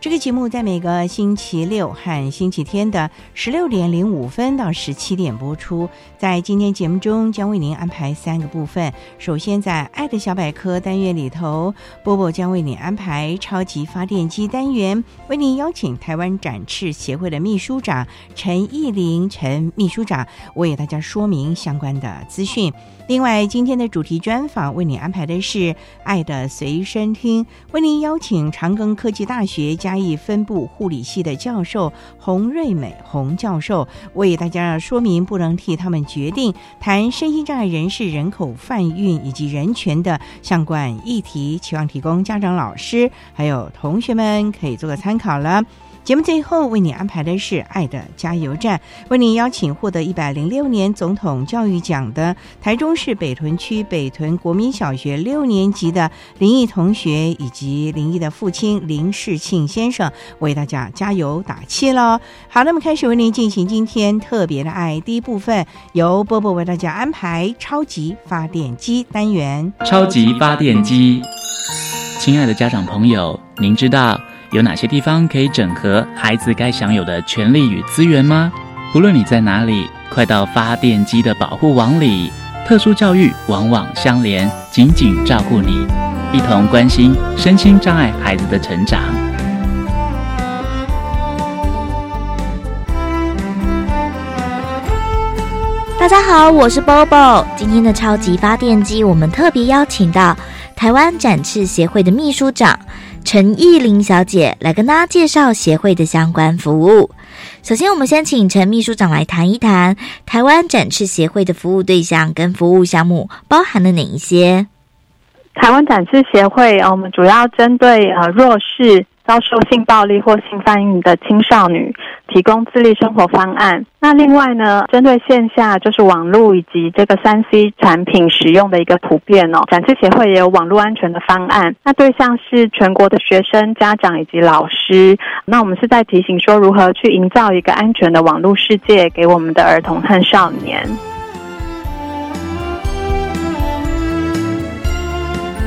这个节目在每个星期六和星期天的十六点零五分到十七点播出。在今天节目中，将为您安排三个部分。首先，在“爱的小百科”单元里头，波波将为你安排“超级发电机”单元，为您邀请台湾展翅协会的秘书长陈义玲陈秘书长为大家说明相关的资讯。另外，今天的主题专访为你安排的是“爱的随身听”，为您邀请长庚科技大学嘉义分部护理系的教授洪瑞美洪教授，为大家说明不能替他们决定，谈身心障碍人士人口贩运以及人权的相关议题，希望提供家长、老师还有同学们可以做个参考了。节目最后为你安排的是“爱的加油站”，为你邀请获得一百零六年总统教育奖的台中市北屯区北屯国民小学六年级的林毅同学，以及林毅的父亲林世庆先生，为大家加油打气喽！好，那么开始为您进行今天特别的爱第一部分，由波波为大家安排超级发电机单元。超级发电机，亲爱的家长朋友，您知道？有哪些地方可以整合孩子该享有的权利与资源吗？不论你在哪里，快到发电机的保护网里。特殊教育网网相连，紧紧照顾你，一同关心身心障碍孩子的成长。大家好，我是 Bobo。今天的超级发电机，我们特别邀请到台湾展翅协会的秘书长。陈艺玲小姐来跟大家介绍协会的相关服务。首先，我们先请陈秘书长来谈一谈台湾展翅协会的服务对象跟服务项目包含了哪一些。台湾展翅协会，我们主要针对呃弱势。遭受性暴力或性犯运的青少年提供自立生活方案。那另外呢，针对线下就是网络以及这个三 C 产品使用的一个普遍哦，展示协会也有网络安全的方案。那对象是全国的学生、家长以及老师。那我们是在提醒说，如何去营造一个安全的网络世界给我们的儿童和少年。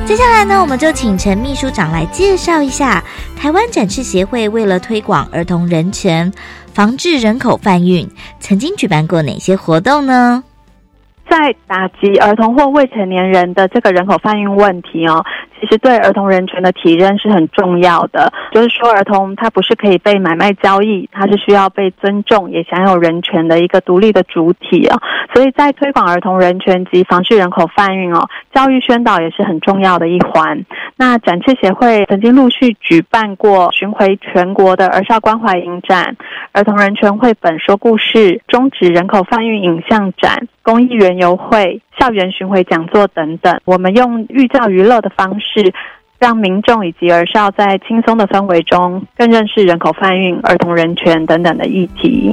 接下来呢，我们就请陈秘书长来介绍一下台湾展翅协会为了推广儿童人权、防治人口贩运，曾经举办过哪些活动呢？在打击儿童或未成年人的这个人口贩运问题哦。其实对儿童人权的体认是很重要的，就是说儿童他不是可以被买卖交易，他是需要被尊重，也享有人权的一个独立的主体啊。所以在推广儿童人权及防治人口贩运哦，教育宣导也是很重要的一环。那展翅协会曾经陆续举办过巡回全国的儿少关怀影展、儿童人权绘本说故事、终止人口贩运影像展、公益园游会、校园巡回讲座等等。我们用寓教于乐的方式。让民众以及儿少在轻松的氛围中更认识人口贩运、儿童人权等等的议题。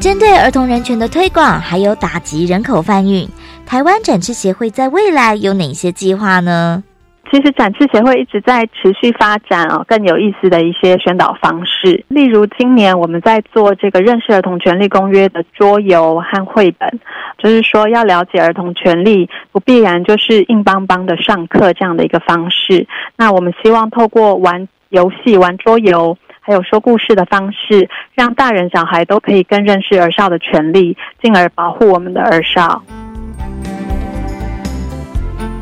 针对儿童人权的推广，还有打击人口贩运，台湾展翅协会在未来有哪些计划呢？其实展翅协会一直在持续发展哦，更有意思的一些宣导方式。例如，今年我们在做这个认识儿童权利公约的桌游和绘本，就是说要了解儿童权利，不必然就是硬邦邦的上课这样的一个方式。那我们希望透过玩游戏、玩桌游，还有说故事的方式，让大人小孩都可以更认识儿少的权利，进而保护我们的儿少。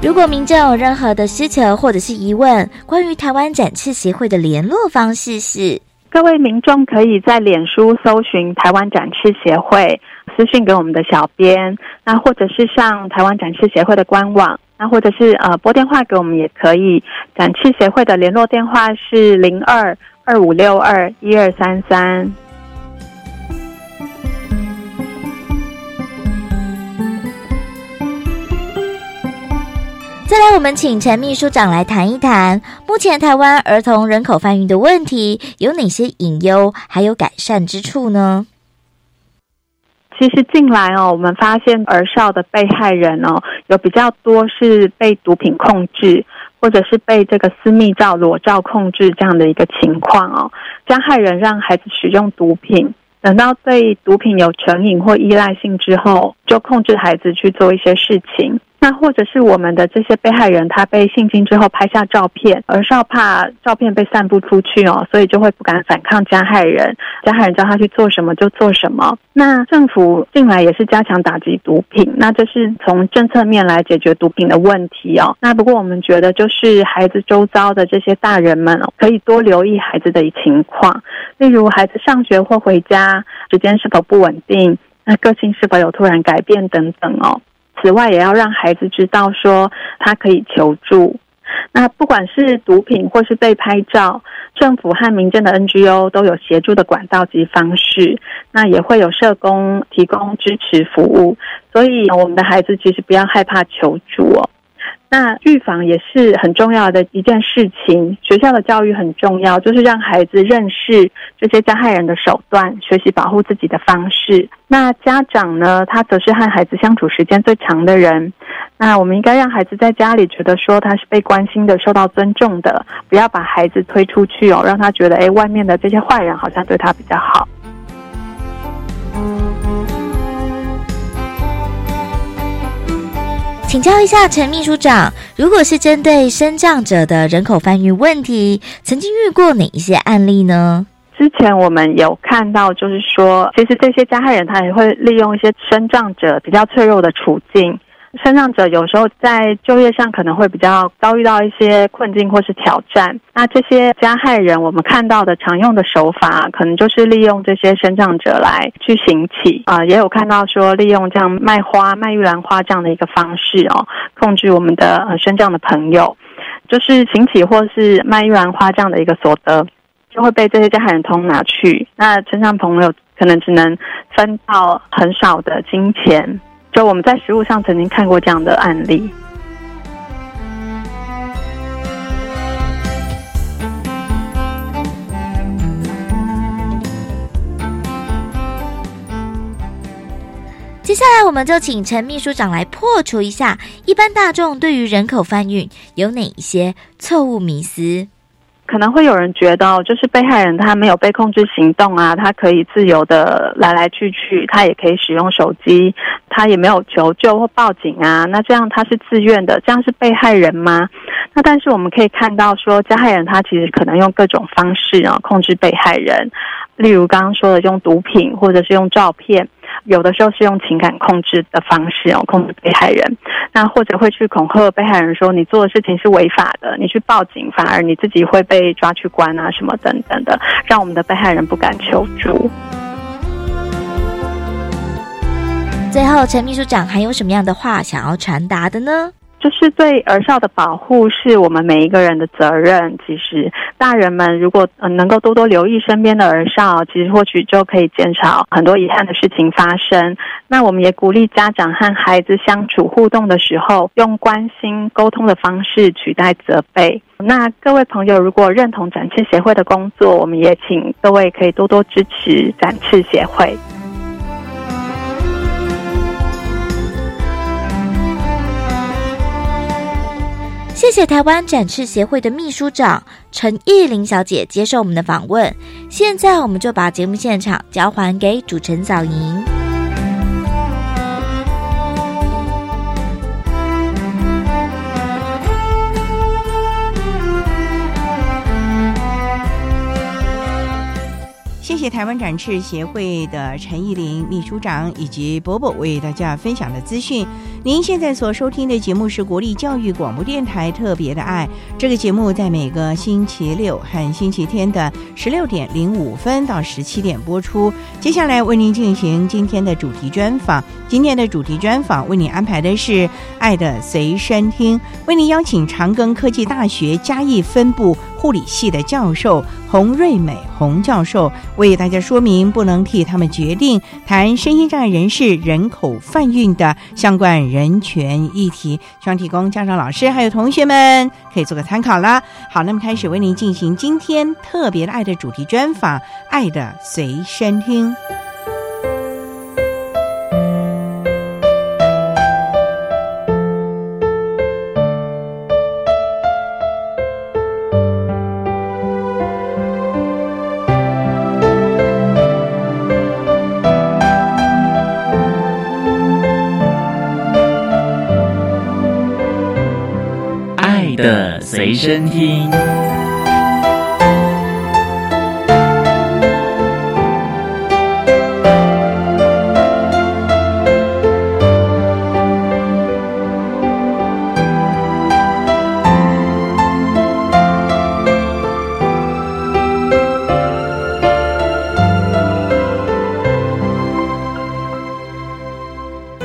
如果民众有任何的需求或者是疑问，关于台湾展翅协会的联络方式是：各位民众可以在脸书搜寻台湾展翅协会，私讯给我们的小编，那或者是上台湾展翅协会的官网，那或者是呃拨电话给我们也可以。展翅协会的联络电话是零二二五六二一二三三。再来，我们请陈秘书长来谈一谈，目前台湾儿童人口贩运的问题有哪些隐忧，还有改善之处呢？其实近来哦，我们发现儿少的被害人哦，有比较多是被毒品控制，或者是被这个私密照、裸照控制这样的一个情况哦。加害人让孩子使用毒品，等到对毒品有成瘾或依赖性之后，就控制孩子去做一些事情。那或者是我们的这些被害人，他被性侵之后拍下照片，而少怕照片被散布出去哦，所以就会不敢反抗加害人，加害人叫他去做什么就做什么。那政府进来也是加强打击毒品，那这是从政策面来解决毒品的问题哦。那不过我们觉得，就是孩子周遭的这些大人们，可以多留意孩子的情况，例如孩子上学或回家时间是否不稳定，那个性是否有突然改变等等哦。此外，也要让孩子知道说他可以求助。那不管是毒品或是被拍照，政府和民间的 NGO 都有协助的管道及方式。那也会有社工提供支持服务，所以我们的孩子其实不要害怕求助哦。那预防也是很重要的一件事情，学校的教育很重要，就是让孩子认识这些加害人的手段，学习保护自己的方式。那家长呢，他则是和孩子相处时间最长的人，那我们应该让孩子在家里觉得说他是被关心的、受到尊重的，不要把孩子推出去哦，让他觉得哎，外面的这些坏人好像对他比较好。请教一下陈秘书长，如果是针对生障者的人口翻译问题，曾经遇过哪一些案例呢？之前我们有看到，就是说，其实这些加害人他也会利用一些生障者比较脆弱的处境。身障者有时候在就业上可能会比较遭遇到一些困境或是挑战，那这些加害人我们看到的常用的手法，可能就是利用这些身障者来去行乞啊，也有看到说利用这样卖花、卖玉兰花这样的一个方式哦，控制我们的呃身障的朋友，就是行乞或是卖玉兰花这样的一个所得，就会被这些加害人通拿去，那身障朋友可能只能分到很少的金钱。就我们在实物上曾经看过这样的案例。接下来，我们就请陈秘书长来破除一下一般大众对于人口贩运有哪一些错误迷思。可能会有人觉得，就是被害人他没有被控制行动啊，他可以自由的来来去去，他也可以使用手机，他也没有求救或报警啊，那这样他是自愿的，这样是被害人吗？那但是我们可以看到，说加害人他其实可能用各种方式啊控制被害人，例如刚刚说的用毒品或者是用照片。有的时候是用情感控制的方式哦，控制被害人，那或者会去恐吓被害人说你做的事情是违法的，你去报警反而你自己会被抓去关啊什么等等的，让我们的被害人不敢求助。最后，陈秘书长还有什么样的话想要传达的呢？就是对儿少的保护是我们每一个人的责任。其实，大人们如果呃能够多多留意身边的儿少，其实或许就可以减少很多遗憾的事情发生。那我们也鼓励家长和孩子相处互动的时候，用关心沟通的方式取代责备。那各位朋友，如果认同展翅协会的工作，我们也请各位可以多多支持展翅协会。谢谢台湾展翅协会的秘书长陈艺玲小姐接受我们的访问。现在我们就把节目现场交还给主持人早莹。谢台湾展翅协会的陈义玲秘书长以及伯伯为大家分享的资讯。您现在所收听的节目是国立教育广播电台特别的爱，这个节目在每个星期六和星期天的十六点零五分到十七点播出。接下来为您进行今天的主题专访，今天的主题专访为您安排的是《爱的随身听》，为您邀请长庚科技大学嘉义分部。护理系的教授洪瑞美洪教授为大家说明不能替他们决定谈身心障碍人士人口贩运的相关人权议题，希望提供家长、老师还有同学们可以做个参考啦。好，那么开始为您进行今天特别的爱的主题专访，《爱的随身听》。真听。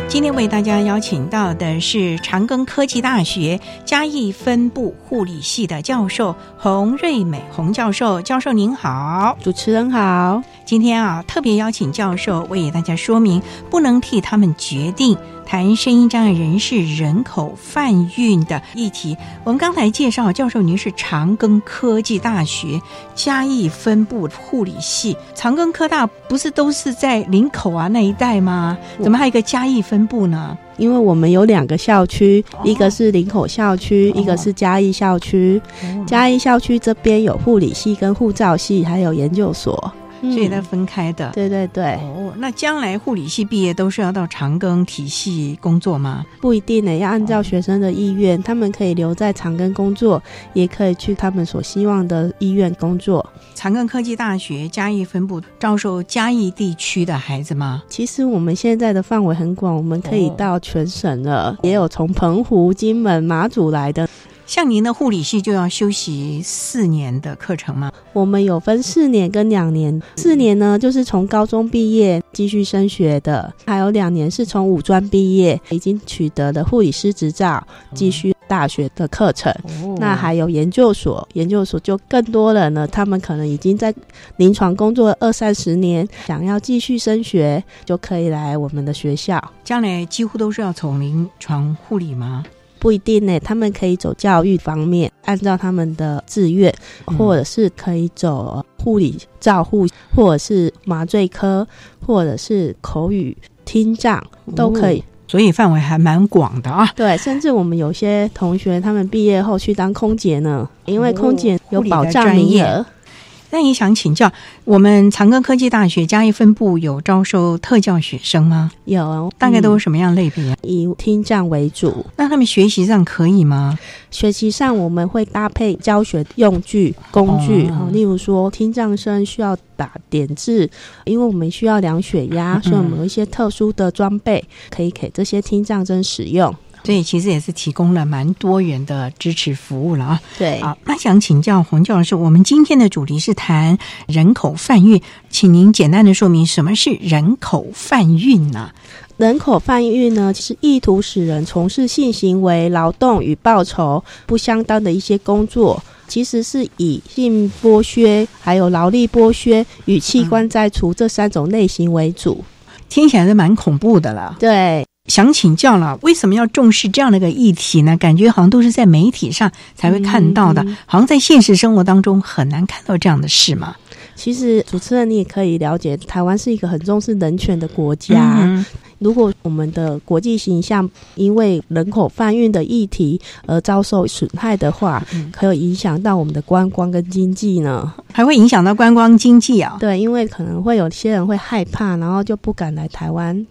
今天为大家邀请到的是长庚科技大学嘉义分部护理系的教授洪瑞美洪教授，教授您好，主持人好。今天啊，特别邀请教授为大家说明，不能替他们决定。谈声音障碍人士人口贩运的议题。我们刚才介绍，教授您是长庚科技大学嘉义分部护理系。长庚科大不是都是在林口啊那一带吗？怎么还有一个嘉义分部呢？因为我们有两个校区，一个是林口校区，一个是嘉义校区。嘉义校区这边有护理系、跟护照系，还有研究所。所以它分开的，对对对。哦，那将来护理系毕业都是要到长庚体系工作吗？不一定呢，要按照学生的意愿，他们可以留在长庚工作，也可以去他们所希望的医院工作。长庚科技大学嘉义分部招收嘉义地区的孩子吗？其实我们现在的范围很广，我们可以到全省了，也有从澎湖、金门、马祖来的。像您的护理系就要修习四年的课程吗？我们有分四年跟两年。四年呢，就是从高中毕业继续升学的；还有两年是从五专毕业，已经取得了护理师执照，继续大学的课程。那还有研究所，研究所就更多人了，他们可能已经在临床工作二三十年，想要继续升学，就可以来我们的学校。将来几乎都是要从临床护理吗？不一定呢，他们可以走教育方面，按照他们的志愿，或者是可以走护理照护，或者是麻醉科，或者是口语听障都可以，所以范围还蛮广的啊。对，甚至我们有些同学他们毕业后去当空姐呢，因为空姐有保障名额。那也想请教，我们长庚科技大学嘉义分部有招收特教学生吗？有，大概都有什么样类别？以听障为主。那他们学习上可以吗？学习上我们会搭配教学用具、工具，例如说听障生需要打点字，因为我们需要量血压，所以我们有一些特殊的装备可以给这些听障生使用。所以其实也是提供了蛮多元的支持服务了啊。对，好，那想请教洪教授，我们今天的主题是谈人口贩运，请您简单的说明什么是人口贩运呢？人口贩运呢，是意图使人从事性行为、劳动与报酬不相当的一些工作，其实是以性剥削、还有劳力剥削与器官摘除这三种类型为主，听起来是蛮恐怖的了。对。想请教了，为什么要重视这样的一个议题呢？感觉好像都是在媒体上才会看到的，好像在现实生活当中很难看到这样的事嘛。其实主持人，你也可以了解，台湾是一个很重视人权的国家，如果我们的国际形象因为人口贩运的议题而遭受损害的话，嗯可有影响到我们的观光跟经济呢？还会影响到观光经济啊。对，因为可能会有些人会害怕，然后就不敢来台湾。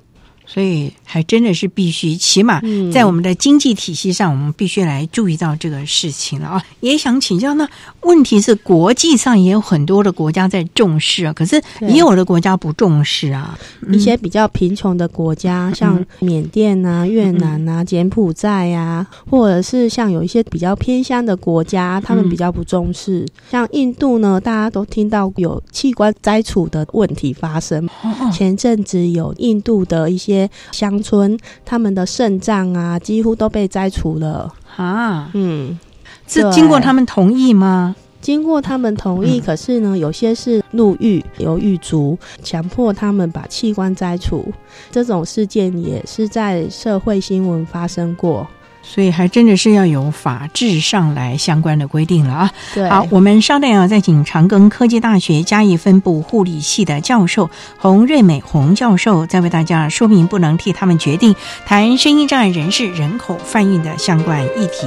所以还真的是必须，起码嗯在我们的经济体系上，我们必须来注意到这个事情了啊！也想请教，那问题是国际上也有很多的国家在重视啊，可是也有的国家不重视啊。一些比较贫穷的国家，像缅甸啊、越南啊、柬埔寨呀、或者是像有一些比较偏乡的国家，他们比较不重视。像印度呢，大家都听到有器官摘除的问题发生。哦前阵子有印度的一些乡村，他们的肾脏啊，几乎都被摘除了。啊，嗯，是对经过他们同意吗？经过他们同意，嗯可是呢，有些是入狱，由狱卒强迫他们把器官摘除，这种事件也是在社会新闻发生过。所以还真的是要有法制上来相关的规定了啊。对，好，我们稍待啊，再请长庚科技大学嘉义分部护理系的教授洪瑞美洪教授，再为大家说明不能替他们决定谈声音障碍人士人口贩运的相关议题。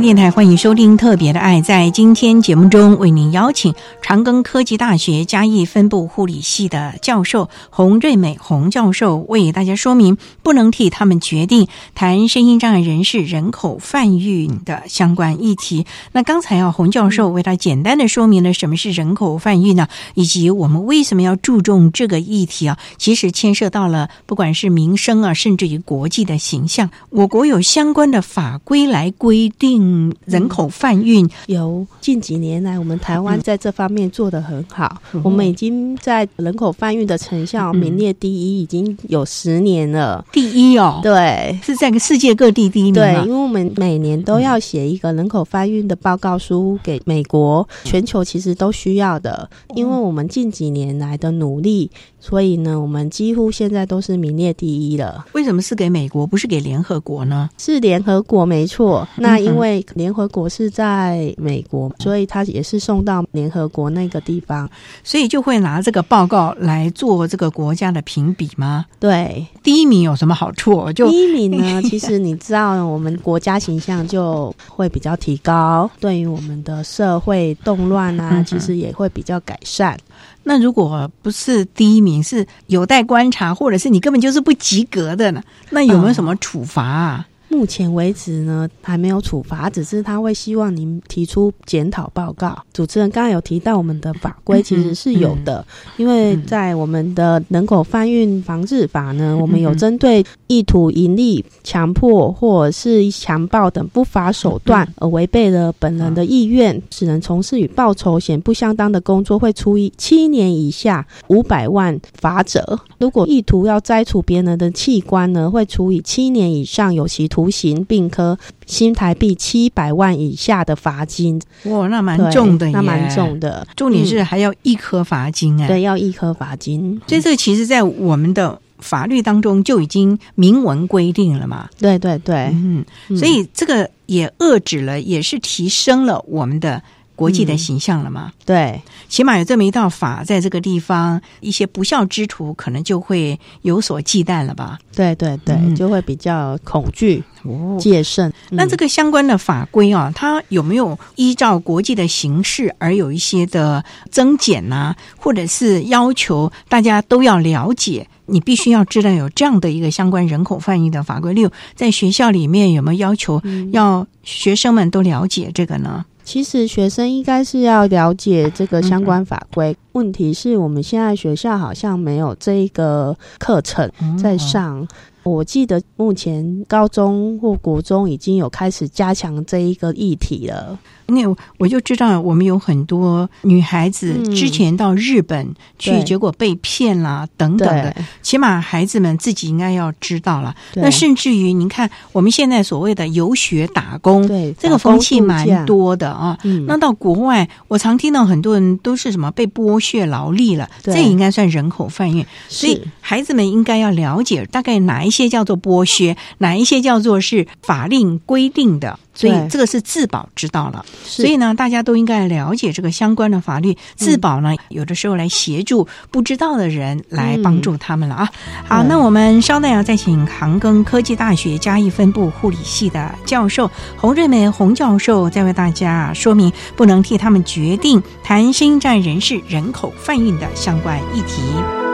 电台欢迎收听《特别的爱》。在今天节目中，为您邀请长庚科技大学嘉义分部护理系的教授洪瑞美洪教授，为大家说明不能替他们决定谈身心障碍人士人口贩运的相关议题。那刚才啊，洪教授为他简单的说明了什么是人口贩运呢，以及我们为什么要注重这个议题啊？其实牵涉到了不管是民生啊，甚至于国际的形象，我国有相关的法规来规定人口贩运。有近几年来，我们台湾在这方面做得很好，嗯。我们已经在人口贩运的成效嗯。名列第一，已经有十年了。第一哦，对，是在世界各地第一名对，啊因为我们每年都要写一个人口贩运的报告书给美国，全球其实都需要的。因为我们近几年来的努力，所以呢，我们几乎现在都是名列第一了。为什么是给美国，不是给联合国呢？是联合国没错，那嗯因为联合国是在美国，所以它也是送到联合国那个地方。所以就会拿这个报告来做这个国家的评比吗？对，第一名有什么好处？就第一名呢，其实你知道，我们国家形象就会比较提高，对于我们的社会动乱啊，嗯其实也会比较改善。那如果不是第一名，是有待观察，或者是你根本就是不及格的呢？那有没有什么处罚啊？目前为止呢，还没有处罚，只是他会希望您提出检讨报告。主持人刚刚有提到，我们的法规其实是有的，因为在我们的人口贩运防治法呢，我们有针对意图盈利、强迫或者是强暴等不法手段而违背了本人的意愿，使人从事与报酬显不相当的工作，会处以七年以下五百万罚则。如果意图要摘除别人的器官呢，会处以七年以上有期徒徒刑并科新台币七百万以下的罚金，哇，那蛮重的，那蛮重的。重点是嗯还要一颗罚金哎、对，要一颗罚金。所以这个其实，在我们的法律当中就已经明文规定了嘛。对对对，嗯，嗯所以这个也遏制了，也是提升了我们的国际的嗯形象了嘛。对起码有这么一道法，在这个地方，一些不孝之徒可能就会有所忌惮了吧？对对对，嗯就会比较恐惧、哦。戒慎。那这个个相关的法规啊，它有没有依照国际的形式而有一些的增减呐、或者是要求大家都要了解？你必须要知道有这样的一个相关人口贩运的法规。例如，在学校里面有没有要求要学生们都了解这个呢？其实学生应该是要了解这个相关法规。问题是我们现在学校好像没有这一个课程在上。我记得目前高中或国中已经有开始加强这一个议题了。因为我就知道我们有很多女孩子嗯之前到日本去，对结果被骗啦等等的，起码孩子们自己应该要知道了。那甚至于，您看我们现在所谓的游学打工，对这个风气蛮多的啊。嗯那到国外，我常听到很多人都是什么被剥削劳力了，对这也应该算人口贩运。所以孩子们应该要了解大概哪一些叫做剥削，哪一些叫做是法令规定的。所以这个是自保知道了，所以呢，大家都应该了解这个相关的法律。自保呢，有的时候来协助不知道的人来帮助他们了啊。好，那我们稍待要再请杭庚科技大学嘉义分部护理系的教授洪瑞美洪教授，再为大家说明不能替他们决定谈新站人士人口贩运的相关议题。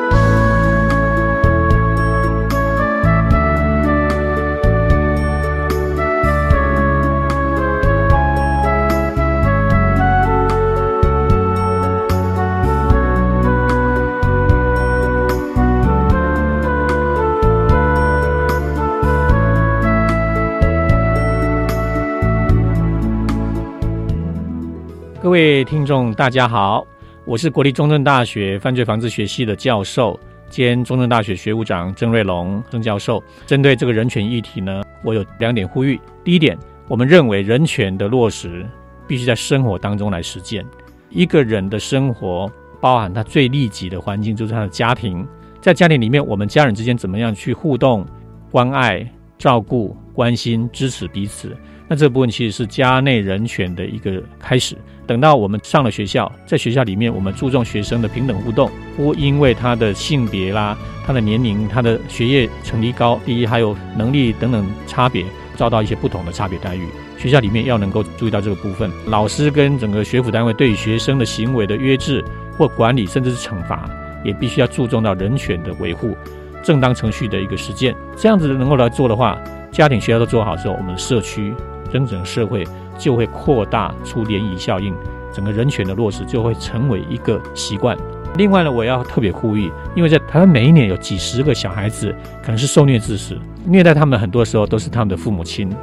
各位听众，大家好，我是国立中正大学犯罪防治学系的教授兼中正大学学务长郑瑞龙郑教授。针对这个人权议题呢，我有两点呼吁。第一点，我们认为人权的落实必须在生活当中来实践。一个人的生活包含他最利己的环境，就是他的家庭。在家庭里面，我们家人之间怎么样去互动、关爱、照顾、关心、支持彼此？那这部分其实是家内人权的一个开始。等到我们上了学校，在学校里面，我们注重学生的平等互动，不因为他的性别啦、他的年龄、他的学业成绩高低，还有能力等等差别，遭到一些不同的差别待遇。学校里面要能够注意到这个部分，老师跟整个学府单位对于学生的行为的约制或管理，甚至是惩罚，也必须要注重到人权的维护、正当程序的一个实践。这样子能够来做的话，家庭、学校都做好之后，我们社区、跟整个社会就会扩大出涟漪效应，整个人权的落实就会成为一个习惯。另外呢，我要特别呼吁，因为在台湾每一年有几十个小孩子可能是受虐致死，虐待他们很多时候都是他们的父母亲、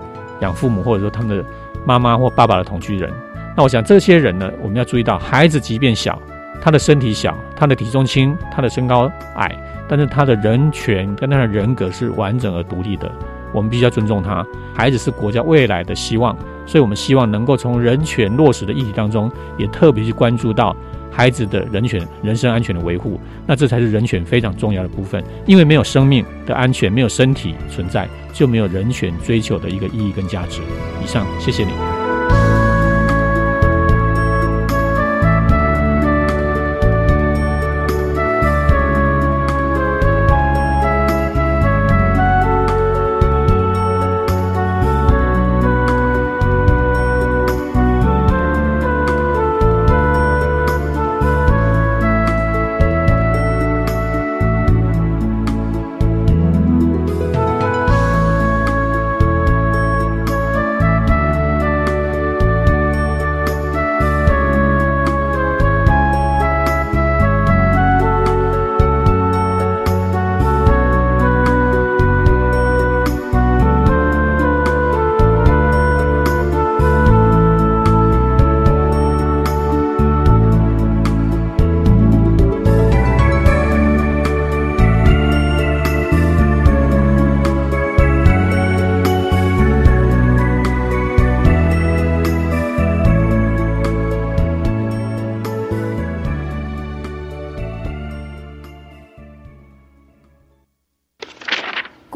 养父母或者说他们的妈妈或爸爸的同居人。那我想这些人呢，我们要注意到，孩子即便小，他的身体小，他的体重轻，他的身高矮，但是他的人权跟他的人格是完整而独立的。我们必须要尊重他。孩子是国家未来的希望，所以我们希望能够从人权落实的议题当中，也特别去关注到孩子的人权、人身安全的维护。那这才是人权非常重要的部分。因为没有生命的安全，没有身体存在，就没有人权追求的一个意义跟价值。以上，谢谢你。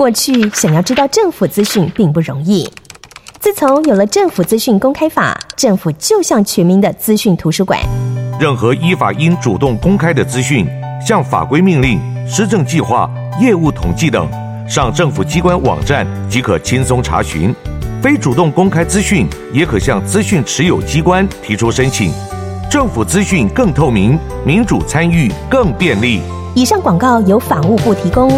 过去想要知道政府资讯并不容易，自从有了政府资讯公开法，政府就像全民的资讯图书馆。任何依法应主动公开的资讯，像法规命令、施政计划、业务统计等，上政府机关网站即可轻松查询。非主动公开资讯，也可向资讯持有机关提出申请。政府资讯更透明，民主参与更便利。以上广告由法务部提供。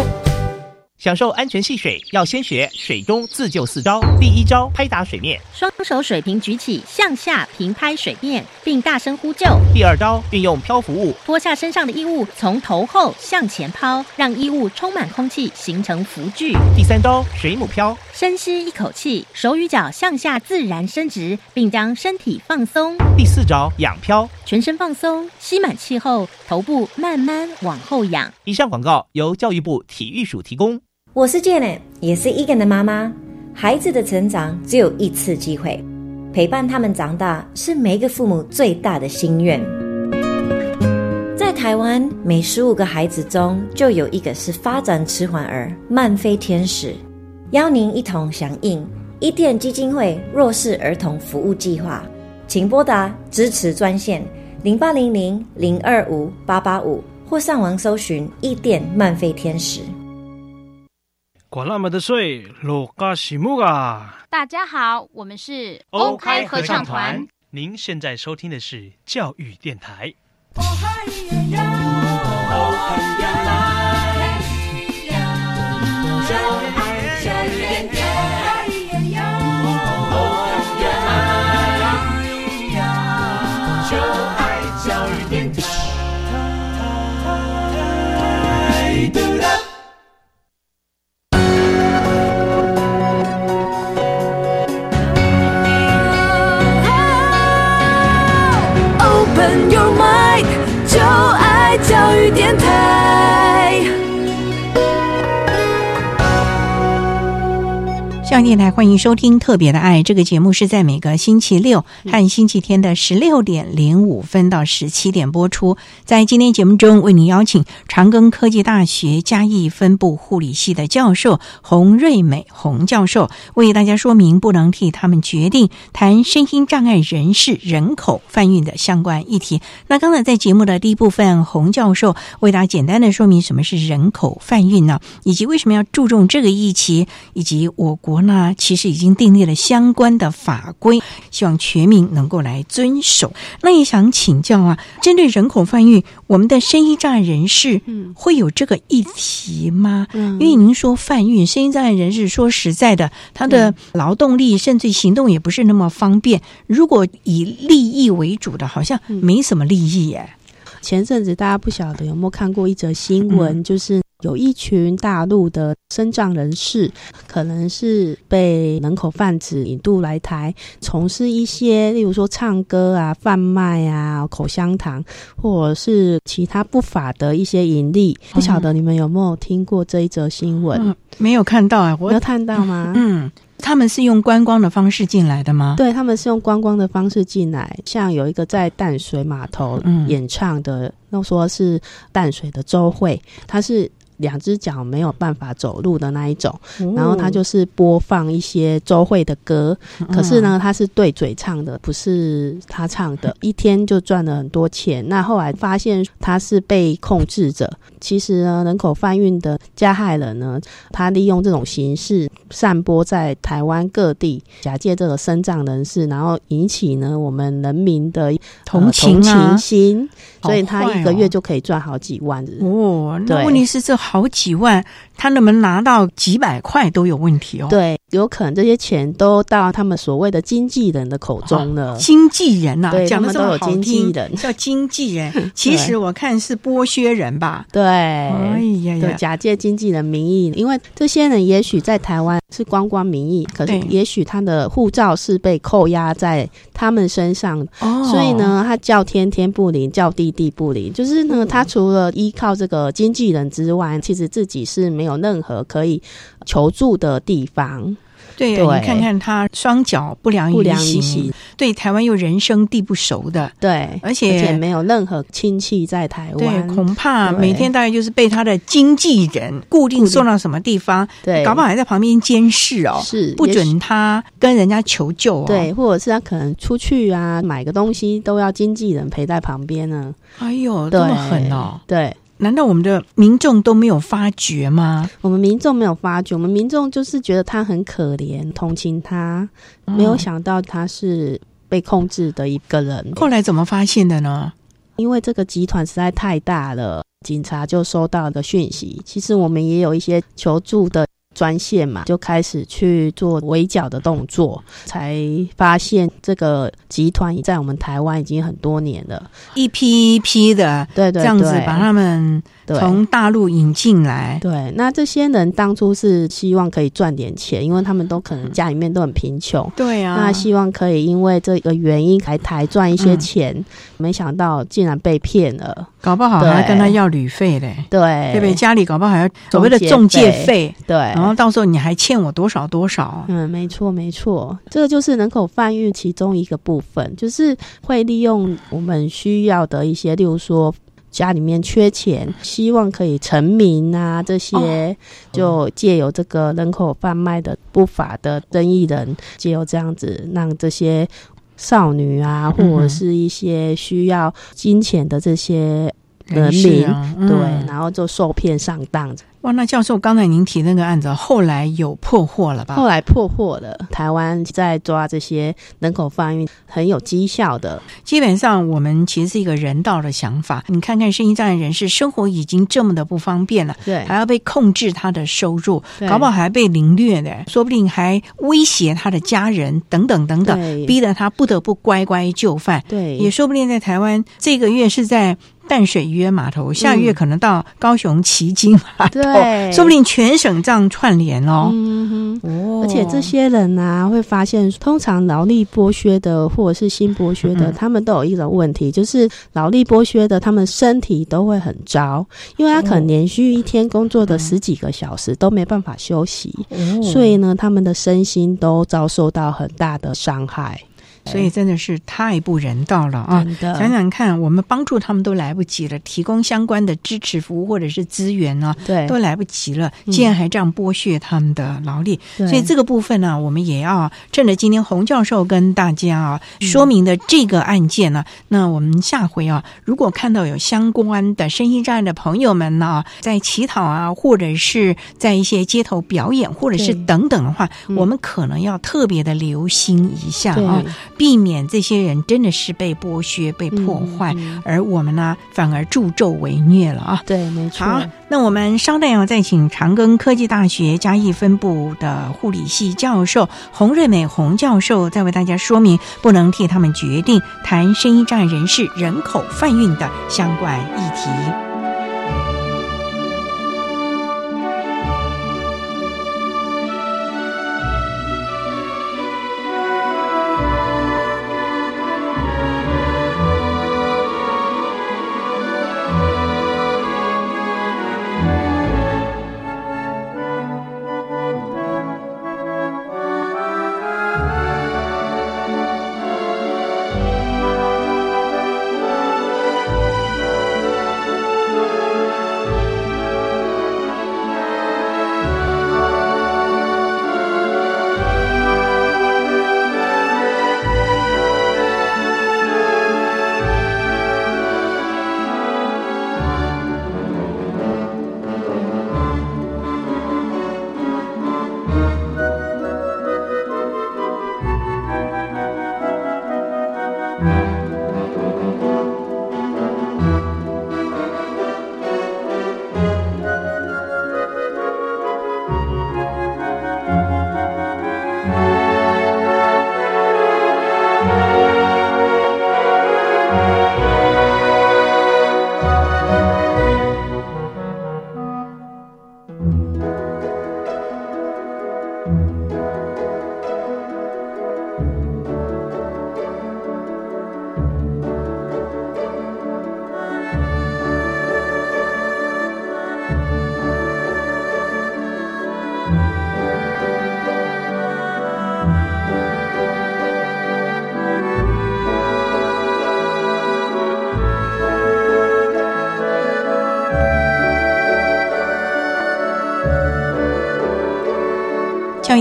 享受安全戏水，要先学水中自救四招。第一招，拍打水面，双手水平举起，向下平拍水面，并大声呼救。第二招，运用漂浮物，脱下身上的衣物，从头后向前抛，让衣物充满空气，形成浮具。第三招，水母漂，深吸一口气，手与脚向下自然伸直，并将身体放松。第四招，仰漂，全身放松，吸满气后，头部慢慢往后仰。以上广告由教育部体育署提供。我是 Jane，也是 Egan 的妈妈。孩子的成长只有一次机会，陪伴他们长大是每一个父母最大的心愿。在台湾，每十五个孩子中就有一个是发展迟缓儿、慢飞天使。邀您一同响应伊甸基金会弱势儿童服务计划，请拨打支持专线零八零零零二五八八五，或上网搜寻伊甸慢飞天使。管那么的水，罗嘎西木啊！大家好，我们是欧开合唱团。您现在收听的是教育电台。教电台欢迎收听《特别的爱》这个节目，是在每个星期六和星期天的十六点零五分到十七点播出。在今天节目中，为您邀请长庚科技大学嘉义分部护理系的教授洪瑞美洪教授，为大家说明不能替他们决定谈身心障碍人士人口贩运的相关议题。那刚才在节目的第一部分，洪教授为大家简单的说明什么是人口贩运呢，以及为什么要注重这个议题，以及我国。那其实已经订立了相关的法规，希望全民能够来遵守。那也想请教啊，针对人口贩运，我们的身心障碍人士，嗯，会有这个议题吗？嗯，因为您说贩运身心障碍人士，说实在的，他的劳动力甚至行动也不是那么方便。如果以利益为主的，好像没什么利益耶。前阵子大家不晓得有没有看过一则新闻，就是。有一群大陆的身障人士，可能是被人口贩子引渡来台，从事一些，例如说唱歌啊、贩卖啊、口香糖，或者是其他不法的一些盈利。不晓得你们有没有听过这一则新闻？没有看到啊，我有看到吗？嗯，他们是用观光的方式进来的吗？对，他们是用观光的方式进来。像有一个在淡水码头演唱的，那说是淡水的周慧，他是。两只脚没有办法走路的那一种，然后他就是播放一些周慧的歌，可是呢，他是对嘴唱的，不是他唱的，一天就赚了很多钱。那后来发现他是被控制者，其实呢，人口贩运的加害人呢，他利用这种形式散播在台湾各地，假借这个身障人士，然后引起呢我们人民的同情心，所以他一个月就可以赚好几万。哦，那问题是这。好几万，他能不能拿到几百块都有问题哦。对，有可能这些钱都到他们所谓的经纪人的口中了。经纪人呐，讲的都有经纪人，叫经纪人。其实我看是剥削人吧。对，哎呀呀，假借经纪人名义，因为这些人也许在台湾是观光名义，可是也许他的护照是被扣押在他们身上，哦所以呢，他叫天天不灵，叫地地不灵。就是呢，他除了依靠这个经纪人之外。其实自己是没有。有任何可以求助的地方。对，对你看看他双脚不良不良于行行，对台湾又人生地不熟的，对，而且而且没有任何亲戚在台对，湾，恐怕每天大概就是被他的经纪人固定送到什么地方，对搞不好还在旁边监视哦，是不准他跟人家求救哦。对，，或者是他可能出去啊，买个东西都要经纪人陪在旁边呢。哎呦，这对么狠哦！对，难道我们的民众都没有发觉吗？我们民众没有发觉，我们民众就是觉得他很可怜，同情他，嗯没有想到他是被控制的一个人。后来怎么发现的呢？因为这个集团实在太大了，警察就收到的讯息。其实我们也有一些求助的专线嘛，就开始去做围剿的动作，才发现这个集团在我们台湾已经很多年了。一批一批的，对对这样子把他们对从大陆引进来。对，那这些人当初是希望可以赚点钱，因为他们都可能家里面都很贫穷。对啊，那希望可以因为这个原因来台赚一些嗯钱，没想到竟然被骗了。搞不好对还跟他要旅费嘞，对，对不对？家里搞不好还要所谓的中介费，对，然后到时候你还欠我多少多少。嗯，没错，没错，这个就是人口贩运其中一个部分，就是会利用我们需要的一些，例如说家里面缺钱，希望可以成名啊，这些、就借由这个人口贩卖的不法的争议人，借由这样子让这些少女啊，或者是一些需要金钱的这些人民，对，然后就受骗上当。哇，那教授刚才您提那个案子，后来有破获了吧？后来破获了，台湾在抓这些人口贩运很有绩效的。基本上，我们其实是一个人道的想法。你看看，身心障碍人士生活已经这么的不方便了，对还要被控制他的收入，搞不好还被凌虐的，说不定还威胁他的家人等等等等，对逼得他不得不乖乖就范。对，也说不定在台湾这个月是在。淡水渔人码头，下个月可能到高雄旗津码头，对。说不定全省这样串联哦。嗯哼，哦。而且这些人啊，会发现，通常劳力剥削的或者是新剥削的，嗯。他们都有一种问题，就是劳力剥削的，他们身体都会很糟，因为他可能连续一天工作的十几个小时都没办法休息，哦。所以呢，他们的身心都遭受到很大的伤害。所以真的是太不人道了啊！想想看，我们帮助他们都来不及了，提供相关的支持服务或者是资源呢，对。都来不及了，嗯。竟然还这样剥削他们的劳力。对。所以这个部分呢，我们也要趁着今天洪教授跟大家啊说明的这个案件呢，那我们下回啊，如果看到有相关的身心障碍的朋友们呢，在乞讨啊，或者是在一些街头表演，或者是等等的话，嗯。我们可能要特别的留心一下啊。避免这些人真的是被剥削、被破坏，嗯而我们呢反而助纣为虐了啊！对，没错。好，那我们稍待要再请长庚科技大学嘉义分部的护理系教授洪瑞美洪教授，再为大家说明不能替他们决定谈生意障碍人士人口贩运的相关议题。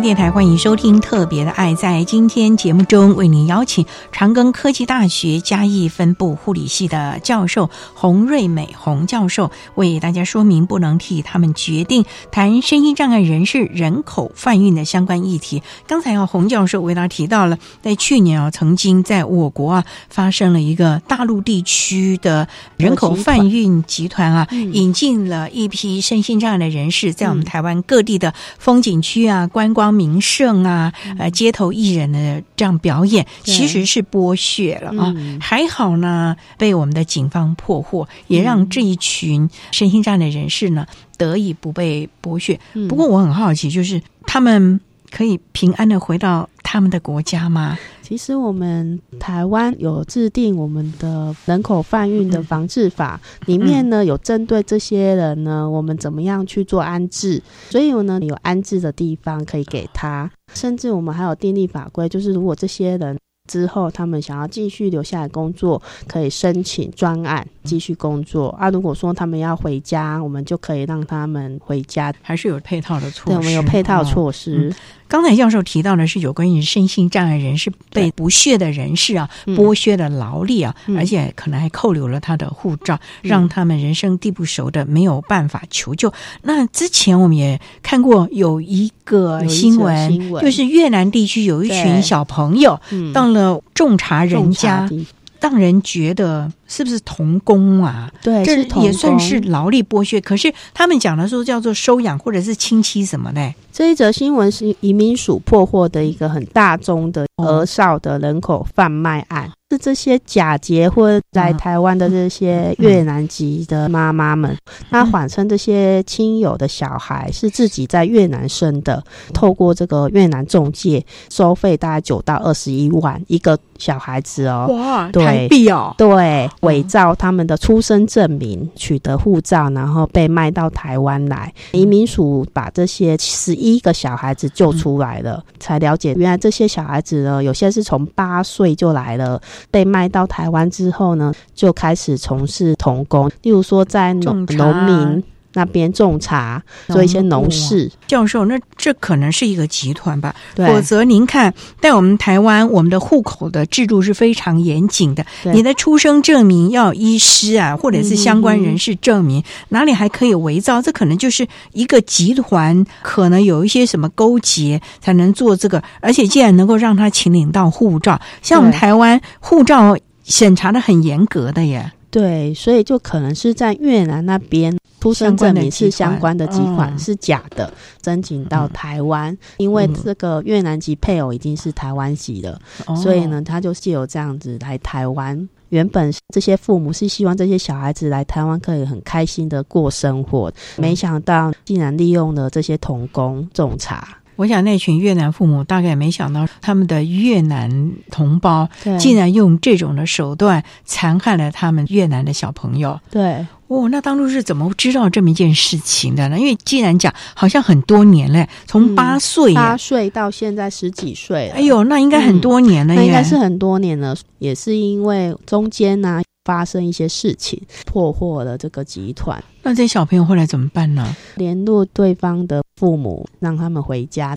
电台欢迎收听《特别的爱》。在今天节目中，为您邀请长庚科技大学嘉义分部护理系的教授洪瑞美洪教授，为大家说明不能替他们决定谈身心障碍人士人口贩运的相关议题。刚才啊，洪教授为大家提到了，在去年啊，曾经在我国啊发生了一个大陆地区的人口贩运集团啊，引进了一批身心障碍的人士，在我们台湾各地的风景区啊、观光名胜啊、呃街头艺人的这样表演，其实是剥削了啊。还好呢，被我们的警方破获，也让这一群身心障碍的人士呢得以不被剥削。不过我很好奇，就是他们可以平安的回到他们的国家吗？其实我们台湾有制定我们的人口贩运的防治法，里面呢有针对这些人呢，我们怎么样去做安置，所以呢有安置的地方可以给他，甚至我们还有订立法规，就是如果这些人。之后，他们想要继续留下来工作，可以申请专案继续工作啊。如果说他们要回家，我们就可以让他们回家，还是有配套的措施。对，我们有配套措施。刚才教授提到的是有关于身心障碍人士被不屑的人士啊，剥削的劳力啊，而且可能还扣留了他的护照，让他们人生地不熟的没有办法求救。那之前我们也看过有一个新闻，就是越南地区有一群小朋友到了种茶人家。让人觉得是不是童工啊？对，这也算是劳力剥削。可是他们讲的说叫做收养或者是亲戚什么的。这一则新闻是移民署破获的一个很大宗的儿少的人口贩卖案，是这些假结婚在台湾的这些越南籍的妈妈们，那谎称这些亲友的小孩是自己在越南生的，透过这个越南中介收费大概九到二十一万一个。小孩子哦，哇，台币哦，对，伪造他们的出生证明，取得护照，然后被卖到台湾来。移民署把这些十一个小孩子救出来了，才了解原来这些小孩子呢，有些是从八岁就来了，被卖到台湾之后呢，就开始从事童工，例如说在农农民。那边种茶，做一些农事。教授，那这可能是一个集团吧？对否则您看，在我们台湾，我们的户口的制度是非常严谨的。你的出生证明要医师啊，或者是相关人士证明，哪里还可以伪造？这可能就是一个集团，可能有一些什么勾结，才能做这个。而且，既然能够让他请领到护照，像我们台湾护照审查的很严格的耶。对，所以就可能是在越南那边。出生证明是相关的几款是假的，申请到台湾，因为这个越南籍配偶已经是台湾籍了，所以呢，他就借由这样子来台湾。原本这些父母是希望这些小孩子来台湾可以很开心的过生活，没想到竟然利用了这些童工种茶。我想那群越南父母大概没想到，他们的越南同胞竟然用这种的手段残害了他们越南的小朋友。对。哦，那当初是怎么知道这么一件事情的呢？因为既然讲，好像很多年嘞，从八岁八岁到现在十几岁，哎呦，那应该很多年了，那应该是很多年了，也是因为中间呢发生一些事情，破获了这个集团。那这些小朋友后来怎么办呢？联络对方的父母，让他们回家。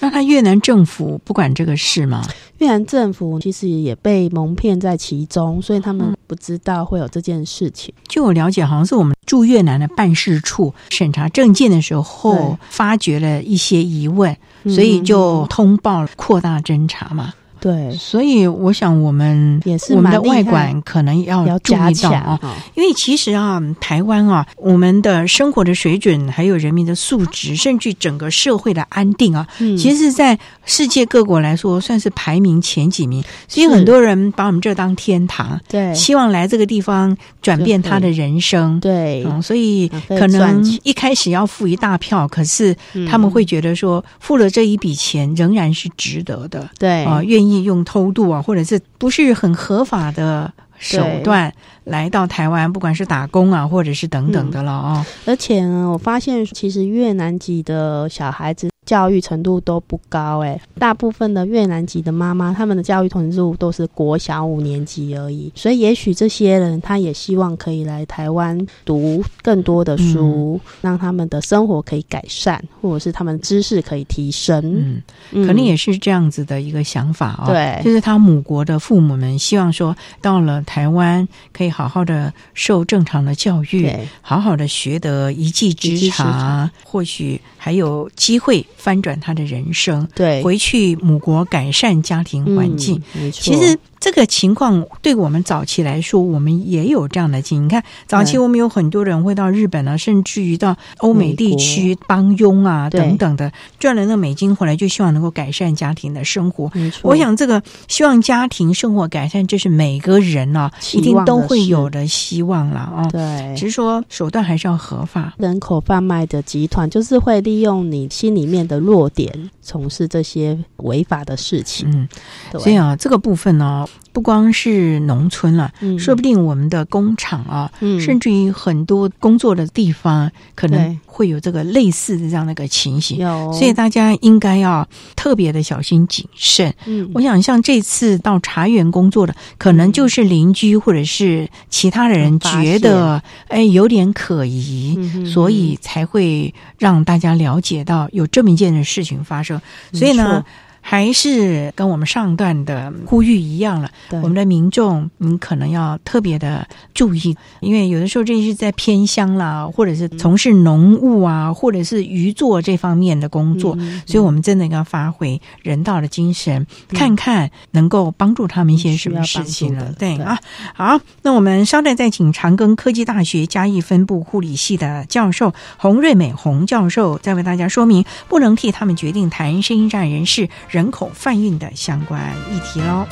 那他越南政府不管这个事吗？越南政府其实也被蒙骗在其中，所以他们不知道会有这件事情。据我了解，好像是我们驻越南的办事处审查证件的时候，发觉了一些疑问，所以就通报扩大侦查嘛。对，所以我想我们也是我们的外管可能要注意到啊，因为其实啊，台湾啊，我们的生活的水准，还有人民的素质，甚至整个社会的安定啊，其实，在世界各国来说，算是排名前几名。所以很多人把我们这当天堂，对，希望来这个地方转变他的人生，对，所以可能一开始要付一大票，可是他们会觉得说，付了这一笔钱仍然是值得的，对。啊，愿意。用偷渡啊，或者是不是很合法的手段来到台湾，不管是打工啊，或者是等等的了啊。而且呢，我发现其实越南籍的小孩子教育程度都不高，诶，大部分的越南籍的妈妈，他们的教育程度都是国小五年级而已。所以，也许这些人他也希望可以来台湾读更多的书，让他们的生活可以改善，或者是他们知识可以提升。嗯，可能也是这样子的一个想法哦。对，就是他母国的父母们希望说，到了台湾可以好好的受正常的教育，好好的学得一技之长，或许还有机会。翻转他的人生，对，回去母国改善家庭环境，没错。其实这个情况对我们早期来说，我们也有这样的经历。你看，早期我们有很多人会到日本啊，甚至于到欧美地区帮佣啊等等的，赚了那美金回来，就希望能够改善家庭的生活。我想这个希望家庭生活改善，这是每个人啊一定都会有的希望了啊。对，只是说手段还是要合法。人口贩卖的集团就是会利用你心里面的。弱点，从事这些违法的事情。嗯，所以啊，这个部分呢，不光是农村了，说不定我们的工厂啊，嗯甚至于很多工作的地方，可能会有这个类似的这样的一个情形。所以大家应该要特别的小心谨慎。嗯，我想像这次到茶园工作的，可能就是邻居或者是其他的人觉得，哎，有点可疑，所以才会让大家了解到有这么一件。的事情发生，所以呢。还是跟我们上段的呼吁一样了。我们的民众，你可能要特别的注意，因为有的时候这是在偏乡啦，或者是从事农务啊，或者是渔作这方面的工作，所以我们真的要发挥人道的精神，看看能够帮助他们一些什么事情了。对啊，好，那我们稍待再请长庚科技大学嘉义分部护理系的教授洪瑞美洪教授，再为大家说明，不能替他们决定谈声音障人士。人口贩运的相关议题喽。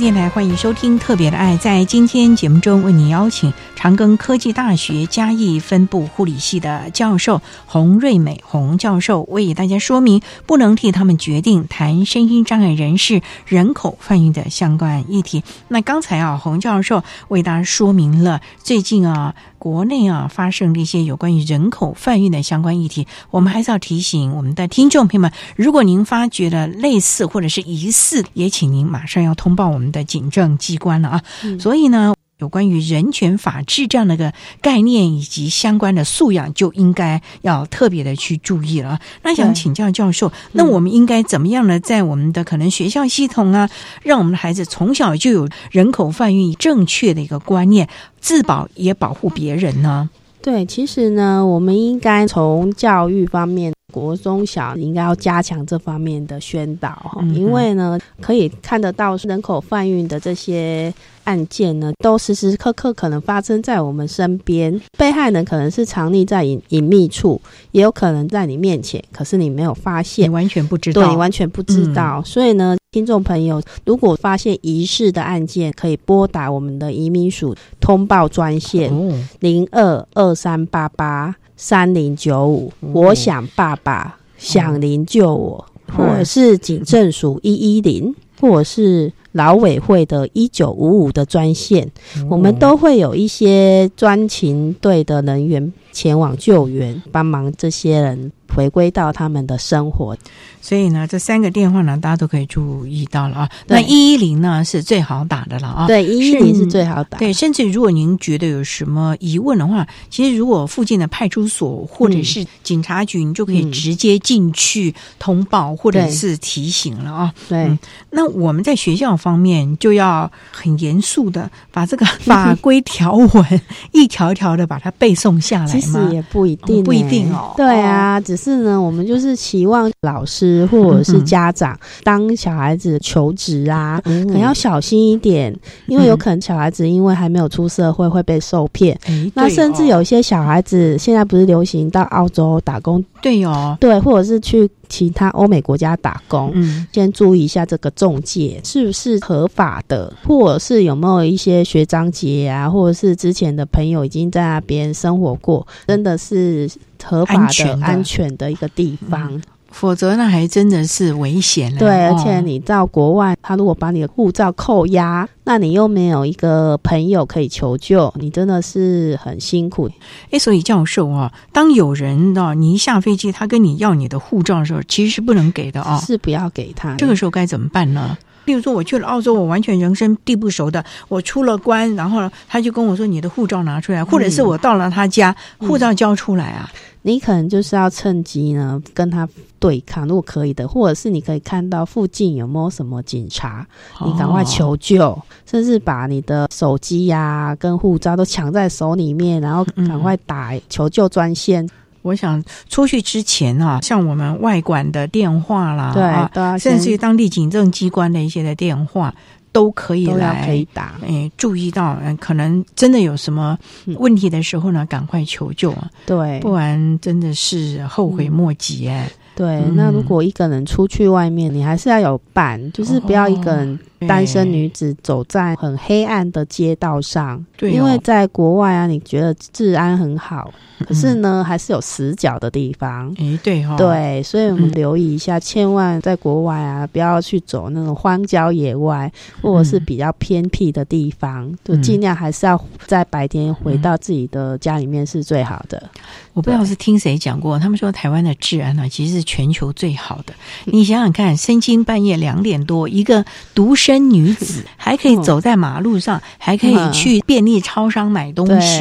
电台欢迎收听《特别的爱》。在今天节目中，为您邀请长庚科技大学嘉义分部护理系的教授洪瑞美洪教授，为大家说明不能替他们决定谈身心障碍人士人口贩运的相关议题。那刚才啊，洪教授为大家说明了最近啊。国内啊，发生的一些有关于人口贩运的相关议题，我们还是要提醒我们的听众朋友们：如果您发觉了类似或者是疑似，也请您马上要通报我们的警政机关了啊。所以呢。有关于人权法治这样的个概念以及相关的素养，就应该要特别的去注意了。那想请教教授，那我们应该怎么样呢？在我们的可能学校系统啊，让我们的孩子从小就有人口贩运正确的一个观念，自保也保护别人呢？对，其实呢，我们应该从教育方面国中小应该要加强这方面的宣导哈，嗯因为呢，可以看得到人口贩运的这些案件呢，都时时刻刻可能发生在我们身边。被害人可能是藏匿在隐隐秘处，也有可能在你面前，可是你没有发你现，完全不知道，对你完全不知道。所以呢，听众朋友，如果发现疑似的案件，可以拨打我们的移民署通报专线哦，零二二三八八三零九五。我想爸爸想您救我，或者是警政署一一零，或者是劳委会的一九五五的专线，我们都会有一些专勤队的人员前往救援，帮忙这些人回归到他们的生活。所以呢，这三个电话呢，大家都可以注意到了啊。那一一零呢是最好打的了啊。对，一一零是最好打。对，甚至如果您觉得有什么疑问的话，其实如果附近的派出所或者是警察局，你就可以嗯直接进去通报或者是提醒了啊。对嗯那我们在学校方面就要很严肃的把这个 法规条文一条一条的把它背诵下来其实？也不一定欸、哦不一定哦对啊，只是呢，我们就是期望老师或者是家长，当小孩子求职啊，嗯可能要小心一点，因为有可能小孩子因为还没有出社会会被受骗。那甚至哦有一些小孩子现在不是流行到澳洲打工，对哦，对，或者是去其他欧美国家打工，嗯，先注意一下这个中介是不是合法的，或者是有没有一些学长姐啊，或者是之前的朋友已经在那边生活过，真的是合法的、安全的安全的一个地方。否则那还真的是危险了。对，而哦且你到国外，他如果把你的护照扣押，那你又没有一个朋友可以求救，你真的是很辛苦。哎，所以教授啊，当有人啊，你一下飞机，他跟你要你的护照的时候，其实是不能给的啊。是不要给他这个时候该怎么办呢？例如说，我去了澳洲，我完全人生地不熟的，我出了关，然后，他就跟我说你的护照拿出来，或者是我到了他家，护照交出来啊。你可能就是要趁机呢跟他对抗，如果可以的，或者是你可以看到附近有没有什么警察，你赶快求救，甚至把你的手机呀、跟护照都抢在手里面，然后赶快打求救专线。我想出去之前啊，像我们外管的电话啦，对啊甚至于当地警政机关的一些的电话。都可以来，可以打哎，注意到，嗯，可能真的有什么问题的时候呢，赶快求救啊，对，不然真的是后悔莫及哎。对，嗯。那如果一个人出去外面，你还是要有伴，就是不要一个人对单身女子走在很黑暗的街道上。对哦因为在国外啊，你觉得治安很好，可是呢，还是有死角的地方。哎，对哈、哦，对，所以我们嗯留意一下，千万在国外啊，不要去走那种荒郊野外，或者是比较偏僻的地方，就嗯尽量还是要在白天回到自己的家里面是最好的。我不知道是听谁讲过，他们说台湾的治安呢、其实是全球最好的。你想想看，深更半夜两点多，一个独身女子 还可以走在马路上，还可以去便利超商买东西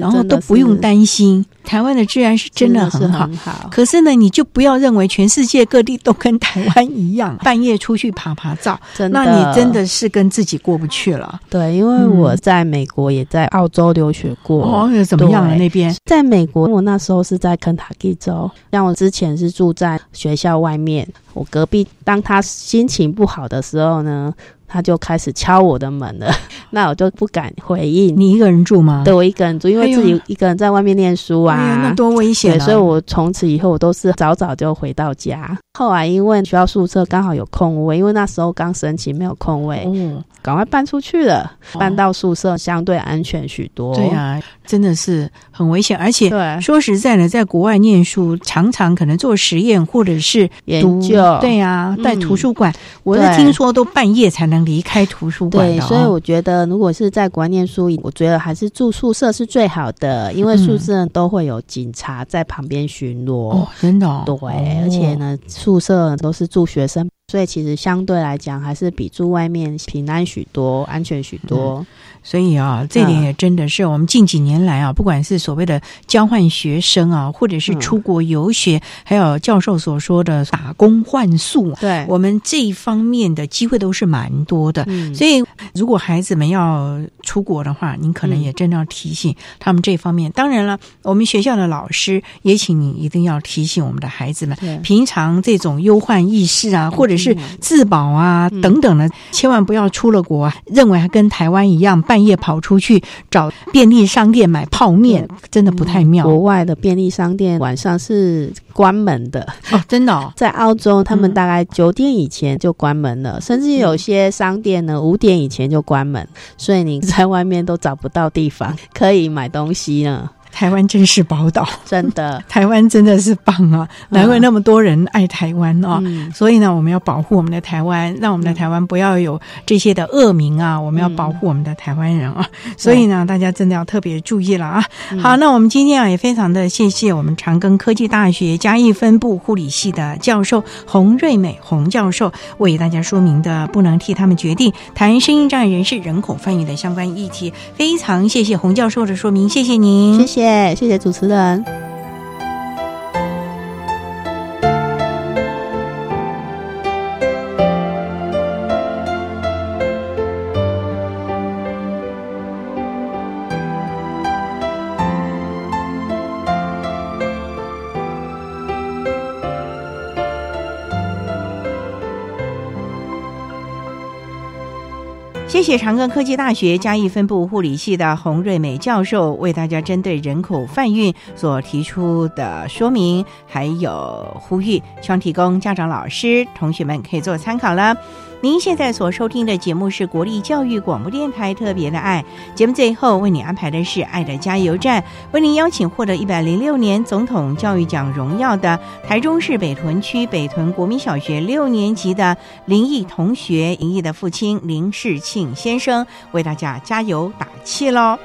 然后都不用是担心。台湾的治安是真的很好，好可是呢，你就不要认为全世界各地都跟台湾一样，半夜出去爬爬照，那你真的是跟自己过不去了。对，因为我在美国也在澳洲留学过。哦，怎么样啊那边？在美国，我那时候是在肯塔基州，像我之前是住在学校外面，我隔壁当他心情不好的时候呢，他就开始敲我的门了，那我就不敢回应。你一个人住吗？对，我一个人住，因为自己一个人在外面念书啊，那多危险啊对，所以我从此以后我都是早早就回到家。后来因为学校宿舍刚好有空位，因为那时候刚申请没有空位，嗯，赶快搬出去了，搬到宿舍相对安全许多。对啊，真的是很危险，而且对。说实在的，在国外念书，常常可能做实验或者是研读究。对啊，在嗯图书馆，我是听说都半夜才能离开图书馆对，所以我觉得，如果是在国外念书，我觉得还是住宿舍是最好的，因为宿舍都会有警察在旁边巡逻。哦，真的哦。对，而且呢，宿舍都是住学生所以其实相对来讲，还是比住外面平安许多、安全许多。所以啊，这点也真的是我们近几年来啊，不管是所谓的交换学生啊，或者是出国游学，还有教授所说的打工换宿，对我们这一方面的机会都是蛮多的。所以，如果孩子们要出国的话，您可能也真的要提醒他们这方面。当然了，我们学校的老师也请你一定要提醒我们的孩子们，平常这种忧患意识啊，或者是自保啊等等的，千万不要出了国认为还跟台湾一样。半夜跑出去找便利商店买泡面，真的不太妙。国外的便利商店晚上是关门的哦，真的。在澳洲，他们大概九点以前就关门了，甚至有些商店呢五点以前就关门，所以你在外面都找不到地方可以买东西呢。台湾真是宝岛，真的，台湾真的是棒啊！难怪那么多人爱台湾啊！所以呢，我们要保护我们的台湾，让我们的台湾不要有这些的恶名啊！我们要保护我们的台湾人啊！所以呢，大家真的要特别注意了啊！好，那我们今天啊，也非常的谢谢我们长庚科技大学嘉义分部护理系的教授洪瑞美洪教授为大家说明的，不能替他们决定谈声音障碍人士人口翻译的相关议题。非常谢谢洪教授的说明，谢谢您，谢谢。谢谢主持人。谢谢长庚科技大学嘉义分部护理系的洪瑞美教授为大家针对人口贩运所提出的说明，还有呼吁，希望提供家长、老师、同学们可以做参考了。您现在所收听的节目是国立教育广播电台特别的爱节目，最后为你安排的是爱的加油站，为您邀请获得一百零六年总统教育奖荣耀的台中市北屯区北屯国民小学六年级的林毅同学，林毅的父亲林世庆先生为大家加油打气喽。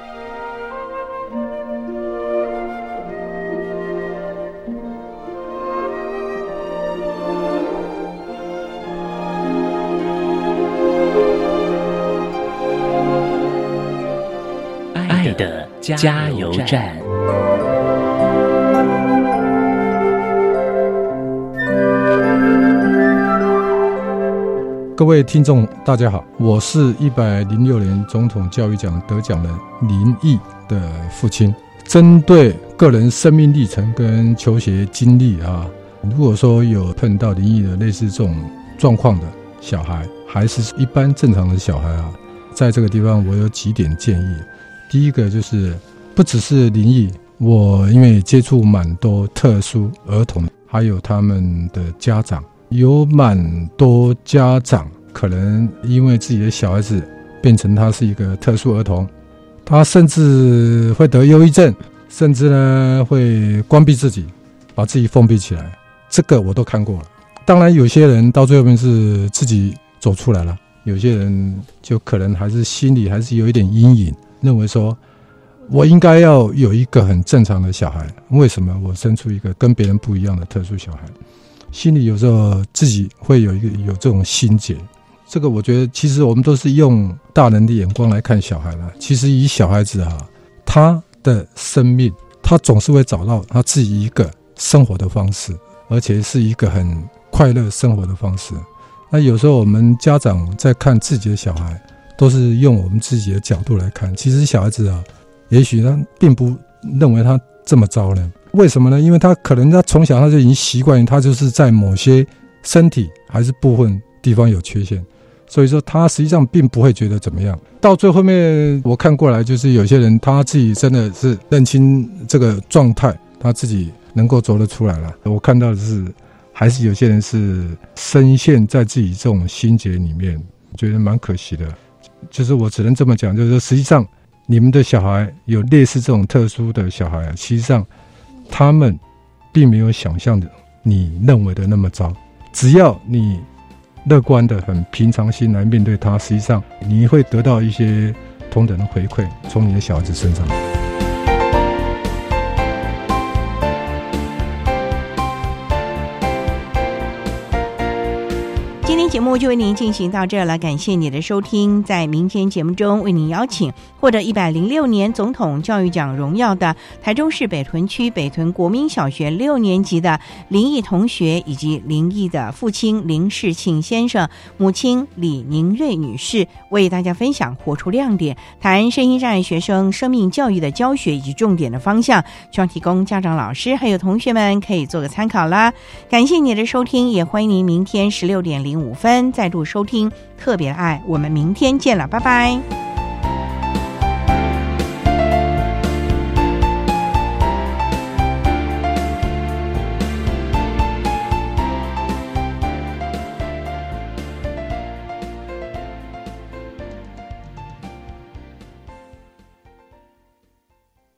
加油站。各位听众，大家好，我是一百零六年总统教育奖得奖人林毅的父亲。针对个人生命历程跟求学经历啊，如果说有碰到林毅的类似这种状况的小孩，还是一般正常的小孩啊，在这个地方我有几点建议。第一个就是，不只是灵异，我因为接触蛮多特殊儿童，还有他们的家长，有蛮多家长可能因为自己的小孩子变成他是一个特殊儿童，他甚至会得忧郁症，甚至呢会关闭自己，把自己封闭起来，这个我都看过了。当然，有些人到最后面是自己走出来了，有些人就可能还是心里还是有一点阴影。认为说，我应该要有一个很正常的小孩。为什么我生出一个跟别人不一样的特殊小孩？心里有时候自己会有一个有这种心结。这个我觉得，其实我们都是用大人的眼光来看小孩了。其实以小孩子啊，他的生命，他总是会找到他自己一个生活的方式，而且是一个很快乐生活的方式。那有时候我们家长在看自己的小孩。都是用我们自己的角度来看，其实小孩子啊，也许他并不认为他这么糟呢。为什么呢？因为他可能他从小他就已经习惯于他就是在某些身体还是部分地方有缺陷，所以说他实际上并不会觉得怎么样。到最后面我看过来，就是有些人他自己真的是认清这个状态，他自己能够走得出来了。我看到的是，还是有些人是深陷在自己这种心结里面，觉得蛮可惜的。就是我只能这么讲，就是说，实际上你们的小孩有类似这种特殊的小孩啊，实际上他们并没有想象的你认为的那么糟。只要你乐观的、很平常心来面对他，实际上你会得到一些同等的回馈从你的小孩子身上。节目就为您进行到这了，感谢你的收听。在明天节目中，为您邀请获得一百零六年总统教育奖荣耀的台中市北屯区北屯国民小学六年级的林毅同学，以及林毅的父亲林世庆先生、母亲李宁瑞女士，为大家分享活出亮点，谈声音障碍学生生命教育的教学以及重点的方向，希望提供家长、老师还有同学们可以做个参考啦。感谢你的收听，也欢迎您明天十六点零五分再度收听特别爱，我们明天见了，拜拜。